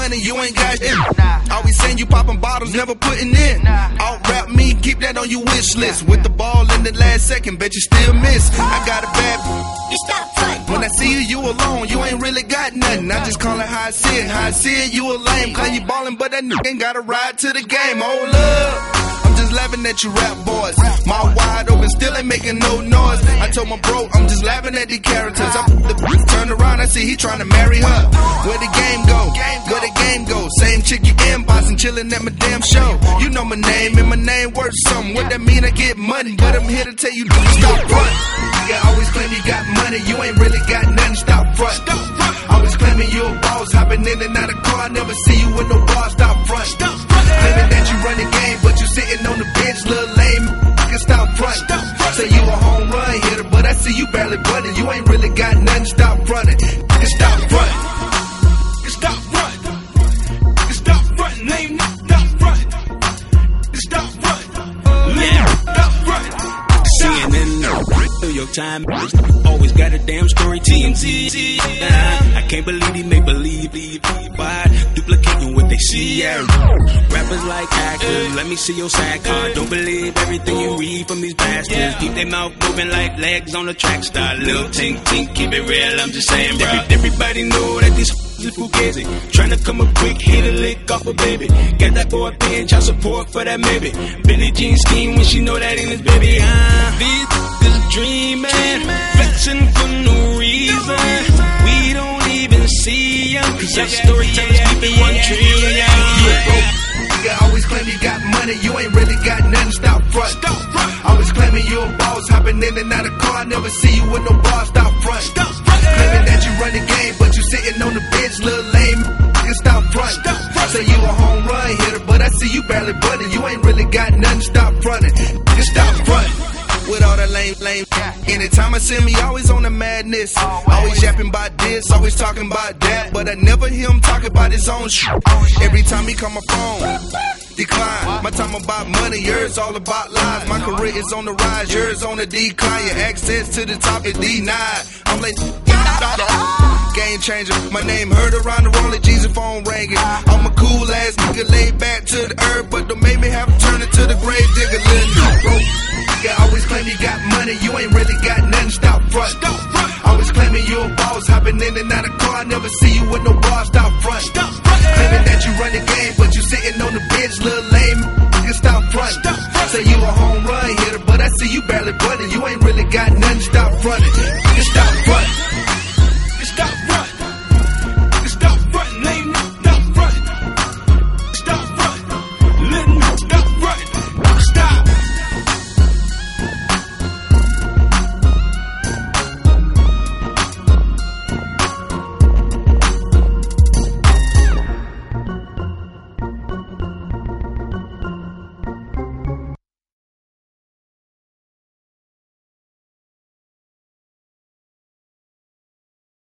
money, you ain't got shit. Always saying you popping bottles, never putting in. Out rap me, keep that on your wish list. With the ball in the last second, bet you still miss. I got a bad. You stop front. When I see you, you alone, you ain't really got nothing. I just call it how I see it. How I see it, you a lame. Claim you ballin', but that nigga ain't got a ride to the game. Hold up. Just laughing at you rap boys. My wide open still ain't making no noise. I told my bro, I'm just laughing at these characters. I the turn around, I see he trying to marry her. Where the game go? Where the game go? Same chick you inboxing, chilling at my damn show. You know my name, and my name worth something. What that mean? I get money, but I'm here to tell you, stop front. You always claim you got money, you ain't really got nothing. Stop front. Always claiming you a boss, hopping in and out of car. Never see you in no bar. Stop front. Claiming York Times, always got a damn story. TMZ, uh, I can't believe he make believe, believe, duplicating what they see. Yeah. Rappers like actors, let me see your sad card. Don't believe everything you read from these bastards. Keep their mouth moving like legs on a track star. Little tink tink, keep it real. I'm just saying, bro. Everybody know that these is fugazi. Tryna come up quick, hit a lick off a baby. Get that boy paying child support for that maybe. Billie Jean scheme when she know that ain't his baby. Ah, these cause our storytellers keep it one trillion. You always claim you got money, you ain't really got nothing. Stop front. Always claiming you a boss, hopping in and out of car. Never see you with no bar. Stop front. Claiming that you run the game, but you sitting on the bench, little lame. You can stop front. Say you a home run hitter, but I see you barely bunting. You ain't really got nothing. Stop fronting. Stop front. With all that lame, lame. Anytime I see me, always on the madness. Always yapping about this, always talking about that. But I never hear him talk about his own shit. Every time he call my phone, decline. My time about money, yours all about lies. My career is on the rise, yours on the decline. Your access to the top is denied. I'm like, game changer. My name heard around the world like Jesus phone ringing. I'm a cool ass nigga laid back to the earth, but you hopping in and out of car. I never see you with no bar. Stop front. Claiming that you run the game, but you sitting on the bench, little lame. You can stop front. Say you a home run hitter, but I see you barely bunting. You ain't really got nothing. Stop running. You stop fronting.